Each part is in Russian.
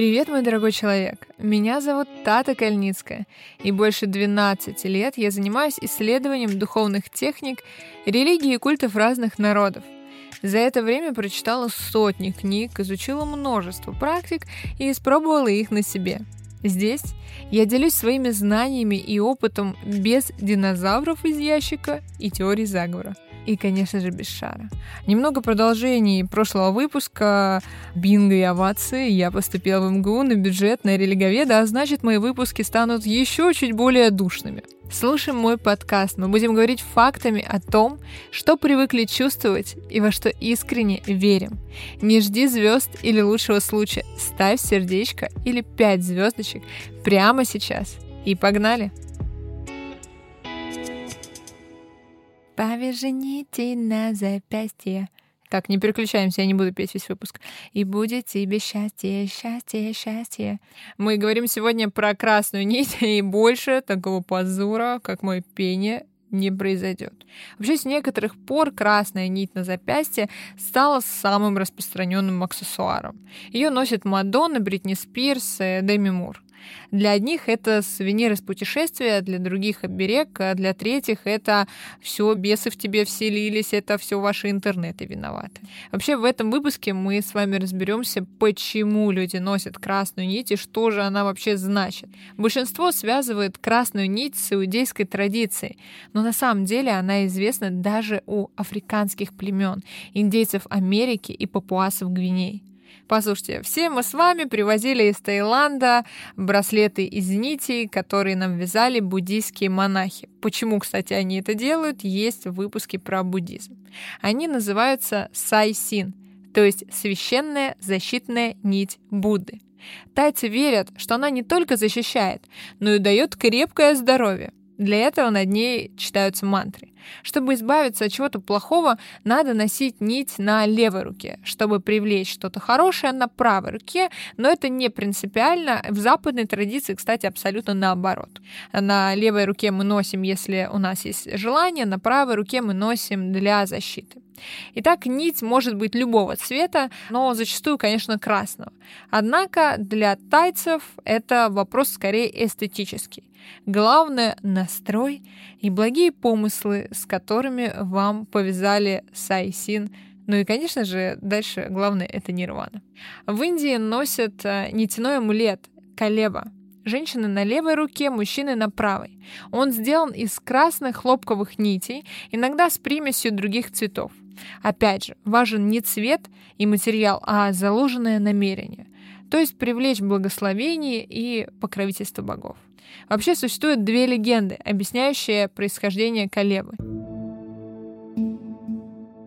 Привет, мой дорогой человек! Меня зовут Тата Кальницкая, и больше 12 лет я занимаюсь исследованием духовных техник, религий и культов разных народов. За это время прочитала сотни книг, изучила множество практик и испробовала их на себе. Здесь я делюсь своими знаниями и опытом без динозавров из ящика и теорий заговора – и, конечно же, без шара. Немного продолжений прошлого выпуска «Бинго и овации». Я поступила в МГУ на бюджет на религоведа, а значит, мои выпуски станут еще чуть более душными. Слушаем мой подкаст. Мы будем говорить фактами о том, что привыкли чувствовать и во что искренне верим. Не жди звезд или лучшего случая. Ставь сердечко или пять звездочек прямо сейчас. И погнали! Повяжи нити на запястье. Так, не переключаемся, я не буду петь весь выпуск. И будет тебе счастье, счастье, счастье. Мы говорим сегодня про красную нить, и больше такого позора, как мое пение, не произойдет. Вообще, с некоторых пор красная нить на запястье стала самым распространенным аксессуаром. Ее носят Мадонна, Бритни Спирс, и Деми Мур. Для одних это сувенир из путешествия, для других оберег, а для третьих это все бесы в тебе вселились, это все ваши интернеты виноваты. Вообще в этом выпуске мы с вами разберемся, почему люди носят красную нить и что же она вообще значит. Большинство связывает красную нить с иудейской традицией, но на самом деле она известна даже у африканских племен, индейцев Америки и папуасов Гвинеи. Послушайте, все мы с вами привозили из Таиланда браслеты из нитей, которые нам вязали буддийские монахи. Почему, кстати, они это делают, есть в выпуске про буддизм. Они называются сайсин, то есть священная защитная нить Будды. Тайцы верят, что она не только защищает, но и дает крепкое здоровье. Для этого над ней читаются мантры. Чтобы избавиться от чего-то плохого, надо носить нить на левой руке, чтобы привлечь что-то хорошее на правой руке, но это не принципиально. В западной традиции, кстати, абсолютно наоборот. На левой руке мы носим, если у нас есть желание, на правой руке мы носим для защиты. Итак, нить может быть любого цвета, но зачастую, конечно, красного. Однако для тайцев это вопрос скорее эстетический. Главное — настрой и благие помыслы, с которыми вам повязали сайсин ну и, конечно же, дальше главное — это нирвана. В Индии носят э, нитяной амулет — калеба. Женщины на левой руке, мужчины на правой. Он сделан из красных хлопковых нитей, иногда с примесью других цветов. Опять же, важен не цвет и материал, а заложенное намерение, то есть привлечь благословение и покровительство богов. Вообще существуют две легенды, объясняющие происхождение Калебы.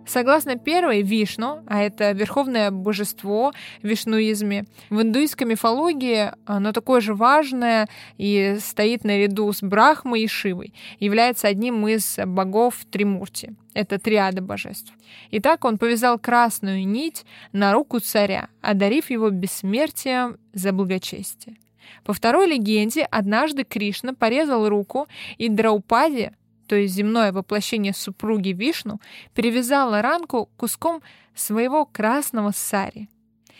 Согласно первой, Вишну, а это верховное божество в вишнуизме, в индуистской мифологии оно такое же важное и стоит наряду с Брахмой и Шивой, является одним из богов Тримурти. Это триада божеств. Итак, он повязал красную нить на руку царя, одарив его бессмертием за благочестие. По второй легенде, однажды Кришна порезал руку, и Драупади, то есть земное воплощение супруги Вишну, перевязала ранку куском своего красного сари.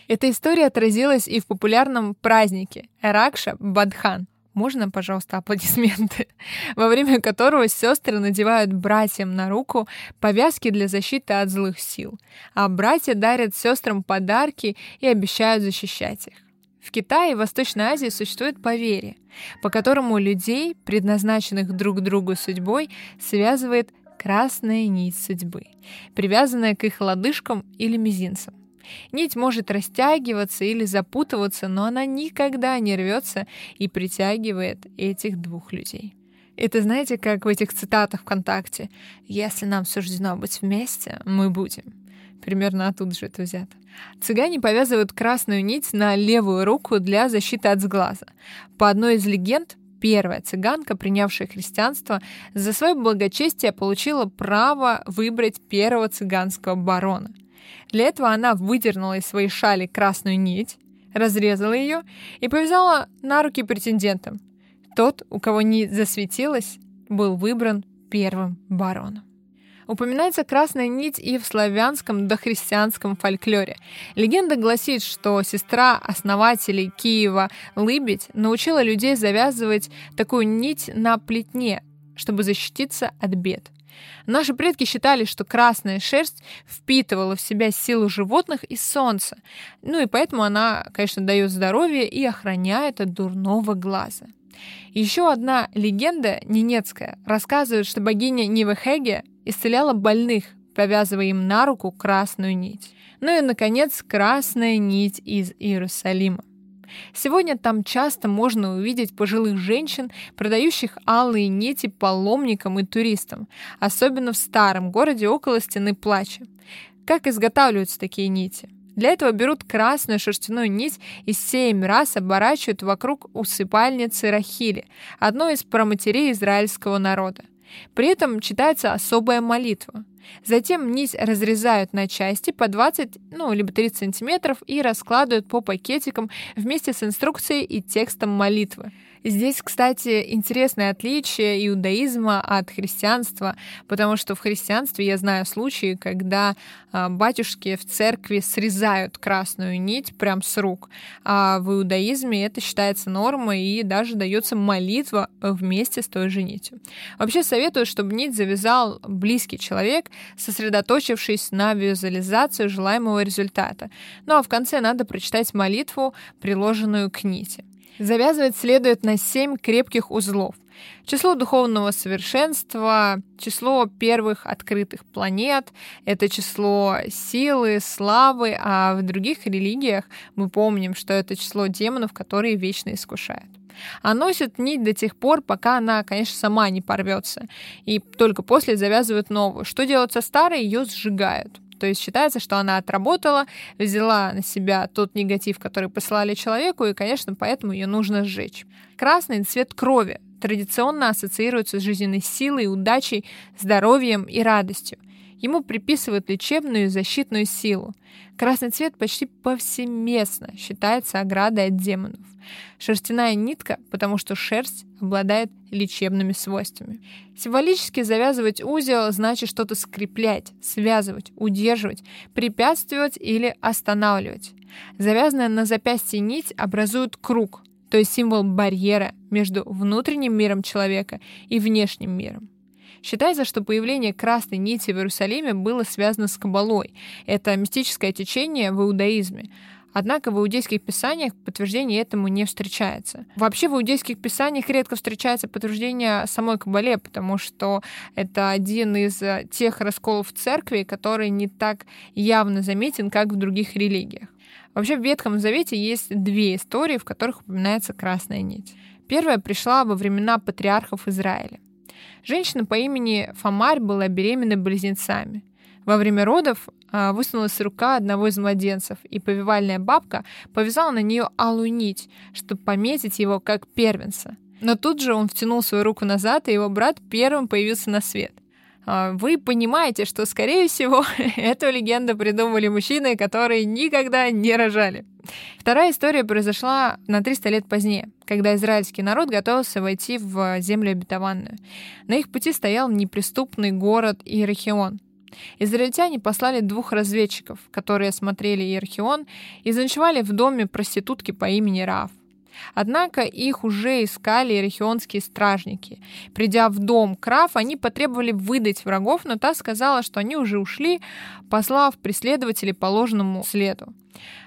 Эта история отразилась и в популярном празднике Ракша Бадхан. Можно, пожалуйста, аплодисменты? Во время которого сестры надевают братьям на руку повязки для защиты от злых сил, а братья дарят сестрам подарки и обещают защищать их. В Китае и Восточной Азии существует поверье, по которому людей, предназначенных друг другу судьбой, связывает красная нить судьбы, привязанная к их лодыжкам или мизинцам. Нить может растягиваться или запутываться, но она никогда не рвется и притягивает этих двух людей. Это знаете, как в этих цитатах ВКонтакте «Если нам суждено быть вместе, мы будем». Примерно оттуда же это взято. Цыгане повязывают красную нить на левую руку для защиты от сглаза. По одной из легенд, первая цыганка, принявшая христианство, за свое благочестие получила право выбрать первого цыганского барона. Для этого она выдернула из своей шали красную нить, разрезала ее и повязала на руки претендентам. Тот, у кого нить засветилась, был выбран первым бароном. Упоминается красная нить и в славянском дохристианском фольклоре. Легенда гласит, что сестра основателей Киева Лыбедь научила людей завязывать такую нить на плетне, чтобы защититься от бед. Наши предки считали, что красная шерсть впитывала в себя силу животных и солнца. Ну и поэтому она, конечно, дает здоровье и охраняет от дурного глаза. Еще одна легенда ненецкая рассказывает, что богиня Нивехеге исцеляла больных, повязывая им на руку красную нить. Ну и, наконец, красная нить из Иерусалима. Сегодня там часто можно увидеть пожилых женщин, продающих алые нити паломникам и туристам, особенно в старом городе около стены плача. Как изготавливаются такие нити? Для этого берут красную шерстяную нить и семь раз оборачивают вокруг усыпальницы Рахили, одной из проматерей израильского народа. При этом читается особая молитва. Затем нить разрезают на части по 20, ну, либо 30 сантиметров и раскладывают по пакетикам вместе с инструкцией и текстом молитвы. Здесь, кстати, интересное отличие иудаизма от христианства, потому что в христианстве я знаю случаи, когда а, батюшки в церкви срезают красную нить прям с рук, а в иудаизме это считается нормой и даже дается молитва вместе с той же нитью. Вообще советую, чтобы нить завязал близкий человек, сосредоточившись на визуализацию желаемого результата. Ну а в конце надо прочитать молитву, приложенную к нити. Завязывать следует на 7 крепких узлов. Число духовного совершенства, число первых открытых планет, это число силы, славы, а в других религиях мы помним, что это число демонов, которые вечно искушают. А носит нить до тех пор, пока она, конечно, сама не порвется. И только после завязывают новую. Что делать со старой? Ее сжигают. То есть считается, что она отработала, взяла на себя тот негатив, который посылали человеку, и, конечно, поэтому ее нужно сжечь. Красный цвет крови традиционно ассоциируется с жизненной силой, удачей, здоровьем и радостью. Ему приписывают лечебную и защитную силу. Красный цвет почти повсеместно считается оградой от демонов. Шерстяная нитка, потому что шерсть обладает лечебными свойствами. Символически завязывать узел значит что-то скреплять, связывать, удерживать, препятствовать или останавливать. Завязанная на запястье нить образует круг, то есть символ барьера между внутренним миром человека и внешним миром. Считается, что появление красной нити в Иерусалиме было связано с Кабалой. Это мистическое течение в иудаизме. Однако в иудейских писаниях подтверждение этому не встречается. Вообще в иудейских писаниях редко встречается подтверждение самой Кабале, потому что это один из э, тех расколов церкви, который не так явно заметен, как в других религиях. Вообще в Ветхом Завете есть две истории, в которых упоминается красная нить. Первая пришла во времена патриархов Израиля. Женщина по имени Фомарь была беременна близнецами. Во время родов а, высунулась рука одного из младенцев, и повивальная бабка повязала на нее алую нить, чтобы пометить его как первенца. Но тут же он втянул свою руку назад, и его брат первым появился на свет. А, вы понимаете, что, скорее всего, эту легенду придумали мужчины, которые никогда не рожали. Вторая история произошла на 300 лет позднее, когда израильский народ готовился войти в землю обетованную. На их пути стоял неприступный город Иерихион. Израильтяне послали двух разведчиков, которые осмотрели Иерихион и заночевали в доме проститутки по имени Раф. Однако их уже искали регионские стражники. Придя в дом Краф, они потребовали выдать врагов, но та сказала, что они уже ушли, послав преследователей по ложному следу.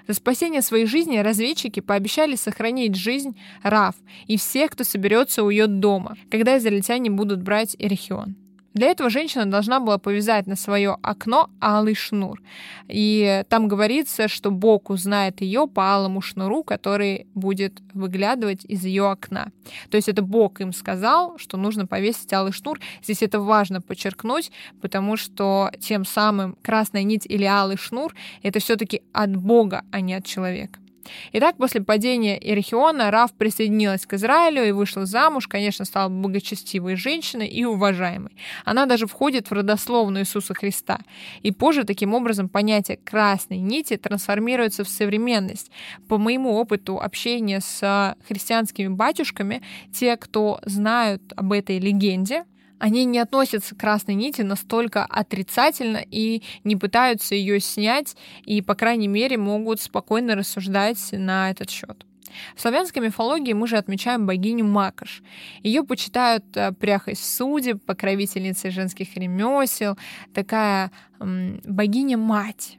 За спасение своей жизни разведчики пообещали сохранить жизнь Раф и всех, кто соберется у ее дома, когда израильтяне будут брать Эрихион. Для этого женщина должна была повязать на свое окно алый шнур. И там говорится, что Бог узнает ее по алому шнуру, который будет выглядывать из ее окна. То есть это Бог им сказал, что нужно повесить алый шнур. Здесь это важно подчеркнуть, потому что тем самым красная нить или алый шнур это все-таки от Бога, а не от человека. Итак, после падения Ирхиона Рав присоединилась к Израилю и вышла замуж, конечно, стала благочестивой женщиной и уважаемой. Она даже входит в родословную Иисуса Христа. И позже таким образом понятие красной нити трансформируется в современность. По моему опыту общения с христианскими батюшками, те, кто знают об этой легенде, они не относятся к красной нити настолько отрицательно и не пытаются ее снять, и, по крайней мере, могут спокойно рассуждать на этот счет. В славянской мифологии мы же отмечаем богиню Макаш. Ее почитают э, пряхой судеб, покровительницей женских ремесел, такая богиня-мать.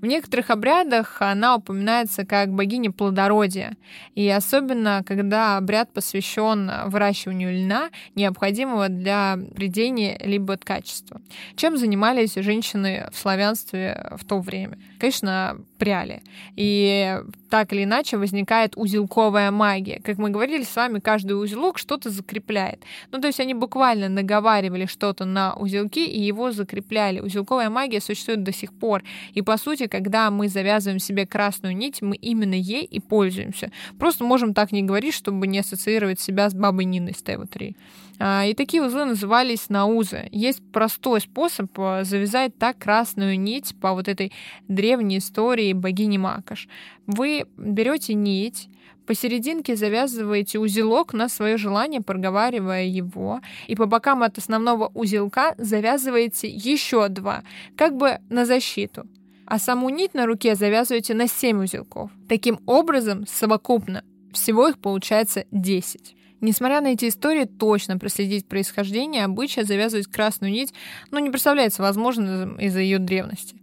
В некоторых обрядах она упоминается как богиня плодородия, и особенно когда обряд посвящен выращиванию льна, необходимого для придения либо качества. Чем занимались женщины в славянстве в то время? Конечно, пряли. И так или иначе возникает узелковая магия. Как мы говорили с вами, каждый узелок что-то закрепляет. Ну, то есть они буквально наговаривали что-то на узелки и его закрепляли. Узелковая магия существует до сих пор. И по сути, когда мы завязываем себе красную нить, мы именно ей и пользуемся. Просто можем так не говорить, чтобы не ассоциировать себя с бабой Ниной с ТВ3. А, и такие узлы назывались наузы. Есть простой способ а, завязать так красную нить по вот этой древней истории богини Макаш. Вы берете нить, Посерединке завязываете узелок на свое желание, проговаривая его, и по бокам от основного узелка завязываете еще два, как бы на защиту а саму нить на руке завязываете на 7 узелков. Таким образом, совокупно всего их получается 10. Несмотря на эти истории, точно проследить происхождение обычая завязывать красную нить ну, не представляется возможным из-за ее древности.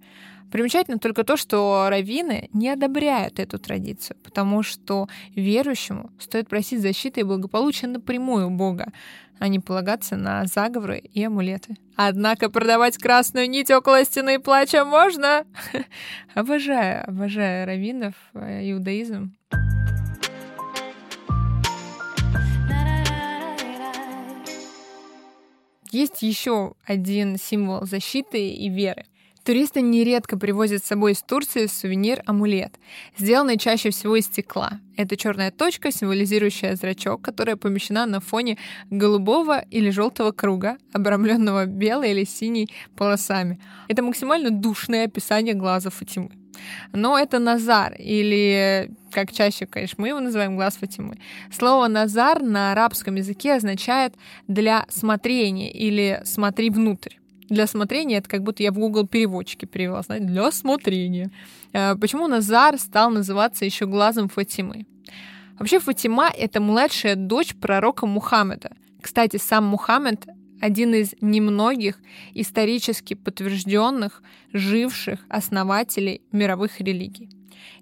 Примечательно только то, что раввины не одобряют эту традицию, потому что верующему стоит просить защиты и благополучия напрямую у Бога, а не полагаться на заговоры и амулеты. Однако продавать красную нить около стены плача можно. Обожаю, обожаю раввинов, э, иудаизм. Есть еще один символ защиты и веры. Туристы нередко привозят с собой из Турции сувенир-амулет, сделанный чаще всего из стекла. Это черная точка, символизирующая зрачок, которая помещена на фоне голубого или желтого круга, обрамленного белой или синей полосами. Это максимально душное описание глаза Фатимы. Но это Назар, или, как чаще, конечно, мы его называем глаз Фатимы. Слово Назар на арабском языке означает «для смотрения» или «смотри внутрь». Для смотрения это как будто я в Google переводчике перевела, знаете, для смотрения. Э, почему Назар стал называться еще глазом Фатимы? Вообще Фатима — это младшая дочь пророка Мухаммеда. Кстати, сам Мухаммед один из немногих исторически подтвержденных, живших основателей мировых религий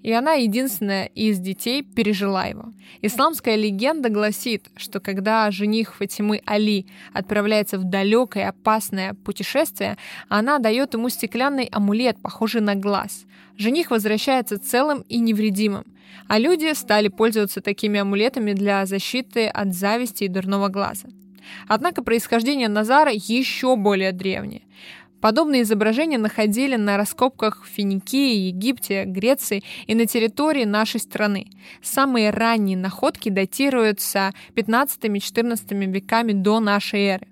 и она единственная из детей пережила его. Исламская легенда гласит, что когда жених Фатимы Али отправляется в далекое опасное путешествие, она дает ему стеклянный амулет, похожий на глаз. Жених возвращается целым и невредимым, а люди стали пользоваться такими амулетами для защиты от зависти и дурного глаза. Однако происхождение Назара еще более древнее. Подобные изображения находили на раскопках в Финикии, Египте, Греции и на территории нашей страны. Самые ранние находки датируются 15-14 веками до нашей эры.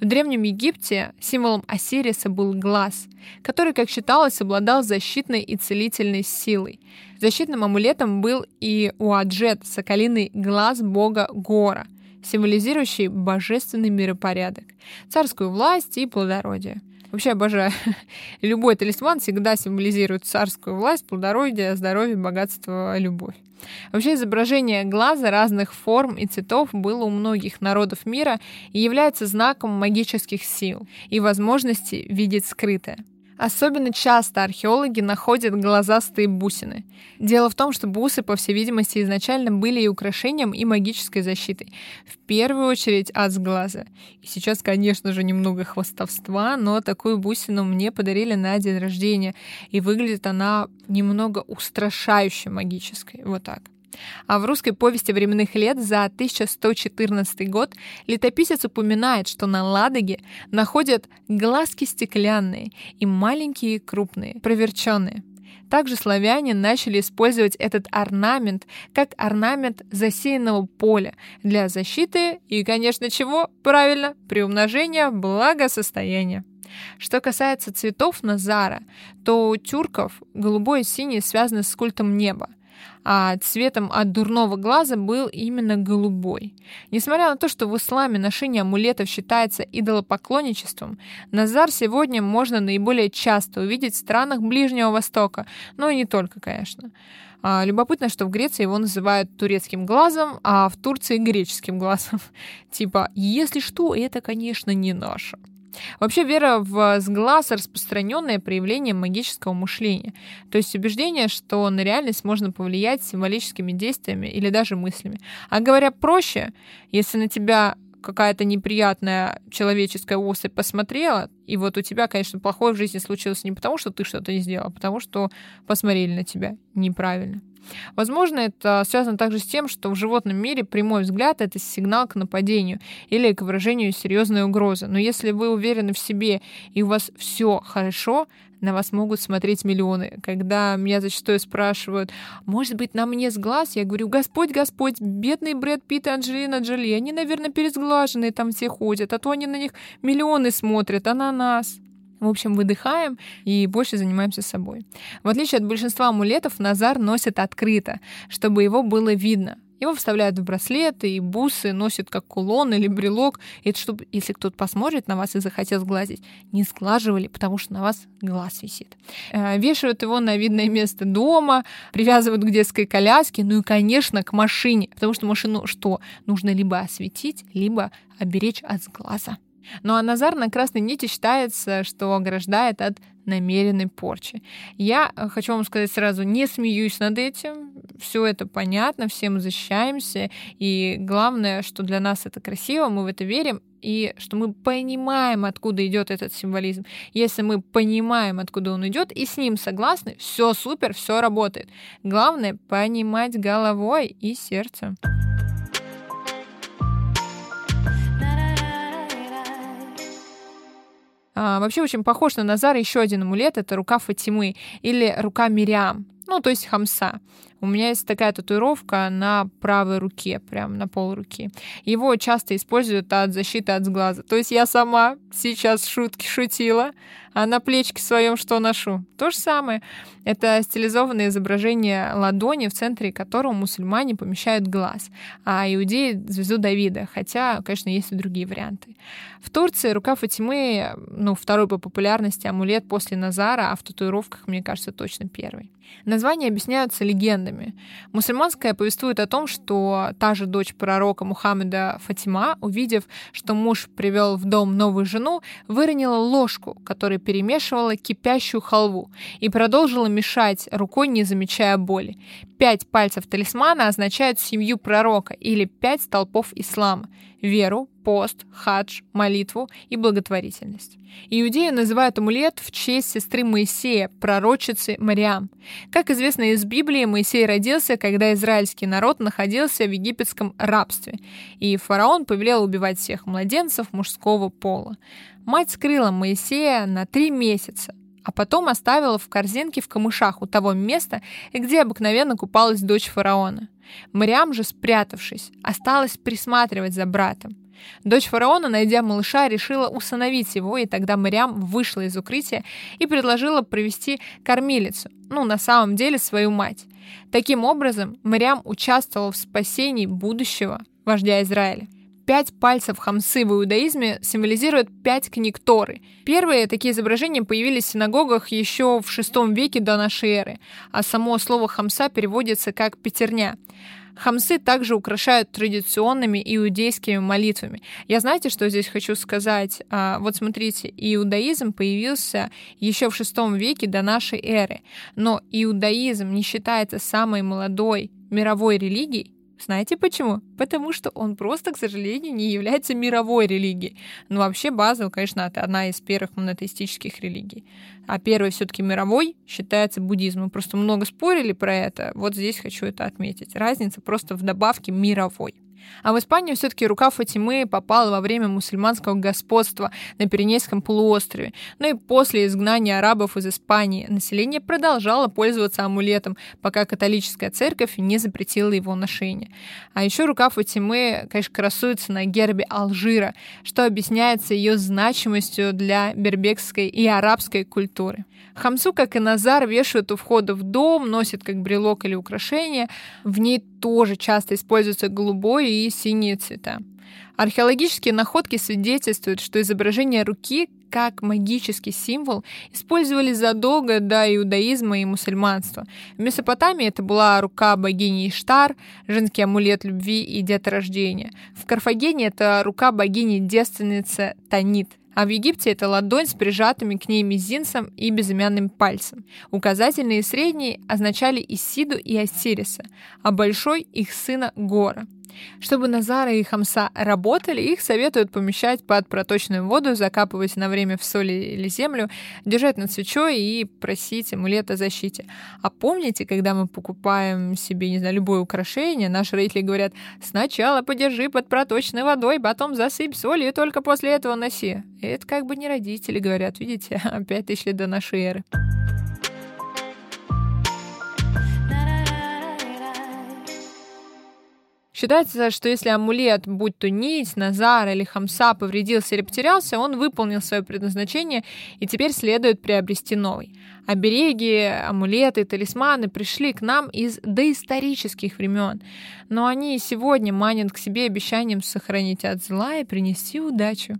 В Древнем Египте символом Осириса был глаз, который, как считалось, обладал защитной и целительной силой. Защитным амулетом был и Уаджет, соколиный глаз бога Гора, символизирующий божественный миропорядок, царскую власть и плодородие. Вообще обожаю. Любой талисман всегда символизирует царскую власть, плодородие, здоровье, богатство, любовь. Вообще изображение глаза разных форм и цветов было у многих народов мира и является знаком магических сил и возможности видеть скрытое. Особенно часто археологи находят глазастые бусины. Дело в том, что бусы, по всей видимости, изначально были и украшением, и магической защитой. В первую очередь от глаза. И сейчас, конечно же, немного хвостовства, но такую бусину мне подарили на день рождения. И выглядит она немного устрашающе магической. Вот так. А в русской повести временных лет за 1114 год летописец упоминает, что на Ладоге находят глазки стеклянные и маленькие и крупные, проверченные. Также славяне начали использовать этот орнамент как орнамент засеянного поля для защиты и, конечно, чего? Правильно, приумножения благосостояния. Что касается цветов Назара, то у тюрков голубой и синий связаны с культом неба, а цветом от дурного глаза был именно голубой. Несмотря на то, что в исламе ношение амулетов считается идолопоклонничеством, Назар сегодня можно наиболее часто увидеть в странах Ближнего Востока, но и не только, конечно. А, любопытно, что в Греции его называют турецким глазом, а в Турции греческим глазом. Типа, если что, это, конечно, не наше. Вообще вера в сглаз — распространенное проявление магического мышления, то есть убеждение, что на реальность можно повлиять символическими действиями или даже мыслями. А говоря проще, если на тебя какая-то неприятная человеческая особь посмотрела, и вот у тебя, конечно, плохое в жизни случилось не потому, что ты что-то не сделал, а потому что посмотрели на тебя неправильно. Возможно, это связано также с тем, что в животном мире прямой взгляд — это сигнал к нападению или к выражению серьезной угрозы. Но если вы уверены в себе и у вас все хорошо, на вас могут смотреть миллионы. Когда меня зачастую спрашивают, может быть, на мне с глаз, я говорю, Господь, Господь, бедный Брэд Питт и Анджелина Джоли, они, наверное, пересглаженные там все ходят, а то они на них миллионы смотрят, а на нас. В общем, выдыхаем и больше занимаемся собой. В отличие от большинства амулетов, Назар носит открыто, чтобы его было видно. Его вставляют в браслеты и бусы, носят как кулон или брелок. Это чтобы, если кто-то посмотрит на вас и захотел сглазить, не сглаживали, потому что на вас глаз висит. Э, вешают его на видное место дома, привязывают к детской коляске, ну и, конечно, к машине, потому что машину что? Нужно либо осветить, либо оберечь от сглаза. Ну а Назар на красной нити считается, что ограждает от намеренной порчи. Я э, хочу вам сказать сразу, не смеюсь над этим. Все это понятно, все мы защищаемся. И главное, что для нас это красиво, мы в это верим, и что мы понимаем, откуда идет этот символизм. Если мы понимаем, откуда он идет, и с ним согласны, все супер, все работает. Главное понимать головой и сердцем. А, вообще очень похож на Назар еще один амулет, это рука Фатимы или рука Мириам, ну, то есть Хамса. У меня есть такая татуировка на правой руке, прям на пол руки. Его часто используют от защиты от сглаза. То есть я сама сейчас шутки шутила, а на плечке своем что ношу? То же самое. Это стилизованное изображение ладони, в центре которого мусульмане помещают глаз, а иудеи — звезду Давида, хотя, конечно, есть и другие варианты. В Турции рука Фатимы, ну, второй по популярности амулет после Назара, а в татуировках, мне кажется, точно первый. Названия объясняются легендами. Мусульманская повествует о том, что та же дочь пророка Мухаммеда Фатима, увидев, что муж привел в дом новую жену, выронила ложку, которая перемешивала кипящую халву, и продолжила мешать рукой, не замечая боли. Пять пальцев талисмана означают семью пророка или пять столпов ислама — веру, пост, хадж, молитву и благотворительность. Иудеи называют амулет в честь сестры Моисея, пророчицы Мариам. Как известно из Библии, Моисей родился, когда израильский народ находился в египетском рабстве, и фараон повелел убивать всех младенцев мужского пола. Мать скрыла Моисея на три месяца, а потом оставила в корзинке в камышах у того места, где обыкновенно купалась дочь фараона. Мариам же, спрятавшись, осталась присматривать за братом. Дочь фараона, найдя малыша, решила усыновить его, и тогда Мариам вышла из укрытия и предложила провести кормилицу, ну, на самом деле, свою мать. Таким образом, Мариам участвовала в спасении будущего вождя Израиля. Пять пальцев хамсы в иудаизме символизируют пять книг Торы. Первые такие изображения появились в синагогах еще в VI веке до нашей эры, а само слово хамса переводится как «пятерня». Хамсы также украшают традиционными иудейскими молитвами. Я знаете, что здесь хочу сказать? А, вот смотрите, иудаизм появился еще в VI веке до нашей эры, но иудаизм не считается самой молодой мировой религией, знаете почему? Потому что он просто, к сожалению, не является мировой религией. Но ну, вообще Базел, конечно, это одна из первых монотеистических религий. А первый все-таки мировой считается буддизм. Мы просто много спорили про это. Вот здесь хочу это отметить. Разница просто в добавке мировой. А в Испанию все-таки рука Фатимы попала во время мусульманского господства на Пиренейском полуострове. Ну и после изгнания арабов из Испании население продолжало пользоваться амулетом, пока католическая церковь не запретила его ношение. А еще рука Фатимы, конечно, красуется на гербе Алжира, что объясняется ее значимостью для бербекской и арабской культуры. Хамсу, как и Назар, вешают у входа в дом, носят как брелок или украшение. В ней тоже часто используются голубой и синие цвета. Археологические находки свидетельствуют, что изображение руки как магический символ использовали задолго до иудаизма и мусульманства. В Месопотамии это была рука богини Иштар, женский амулет любви и деторождения. В Карфагене это рука богини-девственницы Танит. А в Египте это ладонь с прижатыми к ней мизинцем и безымянным пальцем. Указательные и средние означали Исиду и Осириса, а большой — их сына Гора — чтобы Назара и Хамса работали, их советуют помещать под проточную воду, закапывать на время в соли или землю, держать над свечой и просить амулет о защите. А помните, когда мы покупаем себе, не знаю, любое украшение, наши родители говорят, сначала подержи под проточной водой, потом засыпь солью и только после этого носи. И это как бы не родители говорят, видите, опять тысяч лет до нашей эры. Считается, что если амулет, будь то нить, назар или хамса, повредился или потерялся, он выполнил свое предназначение и теперь следует приобрести новый. Обереги, амулеты, талисманы пришли к нам из доисторических времен, но они сегодня манят к себе обещанием сохранить от зла и принести удачу.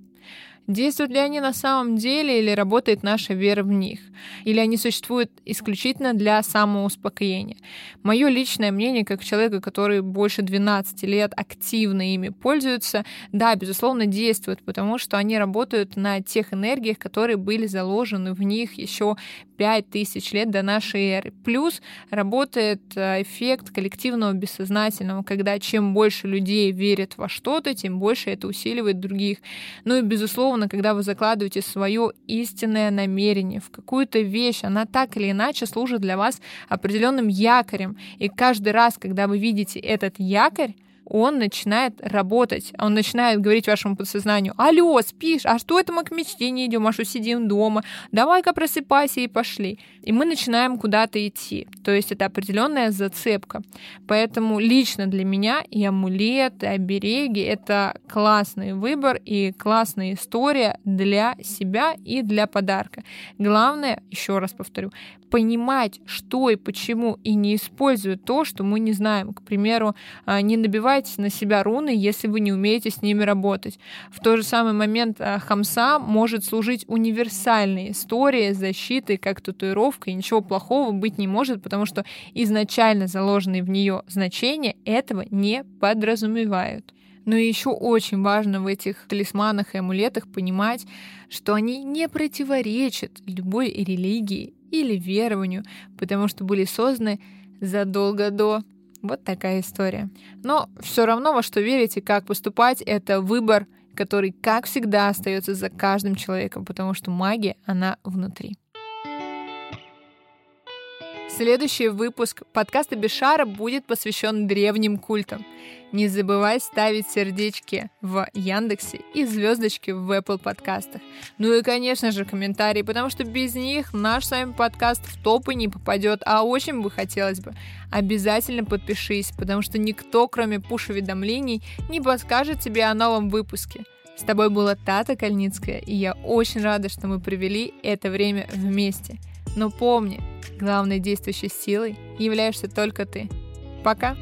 Действуют ли они на самом деле или работает наша вера в них? Или они существуют исключительно для самоуспокоения? Мое личное мнение, как человека, который больше 12 лет активно ими пользуется, да, безусловно, действуют, потому что они работают на тех энергиях, которые были заложены в них еще 5000 лет до нашей эры. Плюс работает э, эффект коллективного бессознательного, когда чем больше людей верят во что-то, тем больше это усиливает других. Ну и, безусловно, когда вы закладываете свое истинное намерение в какую-то вещь, она так или иначе служит для вас определенным якорем. И каждый раз, когда вы видите этот якорь, он начинает работать, он начинает говорить вашему подсознанию, алло, спишь, а что это мы к мечте не идем, а что сидим дома, давай-ка просыпайся и пошли. И мы начинаем куда-то идти. То есть это определенная зацепка. Поэтому лично для меня и амулет, и обереги — это классный выбор и классная история для себя и для подарка. Главное, еще раз повторю, понимать, что и почему, и не использовать то, что мы не знаем. К примеру, а, не набивайте на себя руны, если вы не умеете с ними работать. В тот же самый момент а, хамса может служить универсальной историей защиты, как татуировка, и ничего плохого быть не может, потому что изначально заложенные в нее значения этого не подразумевают. Но еще очень важно в этих талисманах и амулетах понимать, что они не противоречат любой религии или верованию, потому что были созданы задолго до. Вот такая история. Но все равно во что верите, как поступать, это выбор, который, как всегда, остается за каждым человеком, потому что магия, она внутри. Следующий выпуск подкаста Бешара будет посвящен древним культам. Не забывай ставить сердечки в Яндексе и звездочки в Apple подкастах. Ну и, конечно же, комментарии, потому что без них наш с вами подкаст в топы не попадет, а очень бы хотелось бы. Обязательно подпишись, потому что никто, кроме пуш-уведомлений, не подскажет тебе о новом выпуске. С тобой была Тата Кальницкая, и я очень рада, что мы провели это время вместе. Но помни, главной действующей силой являешься только ты. Пока!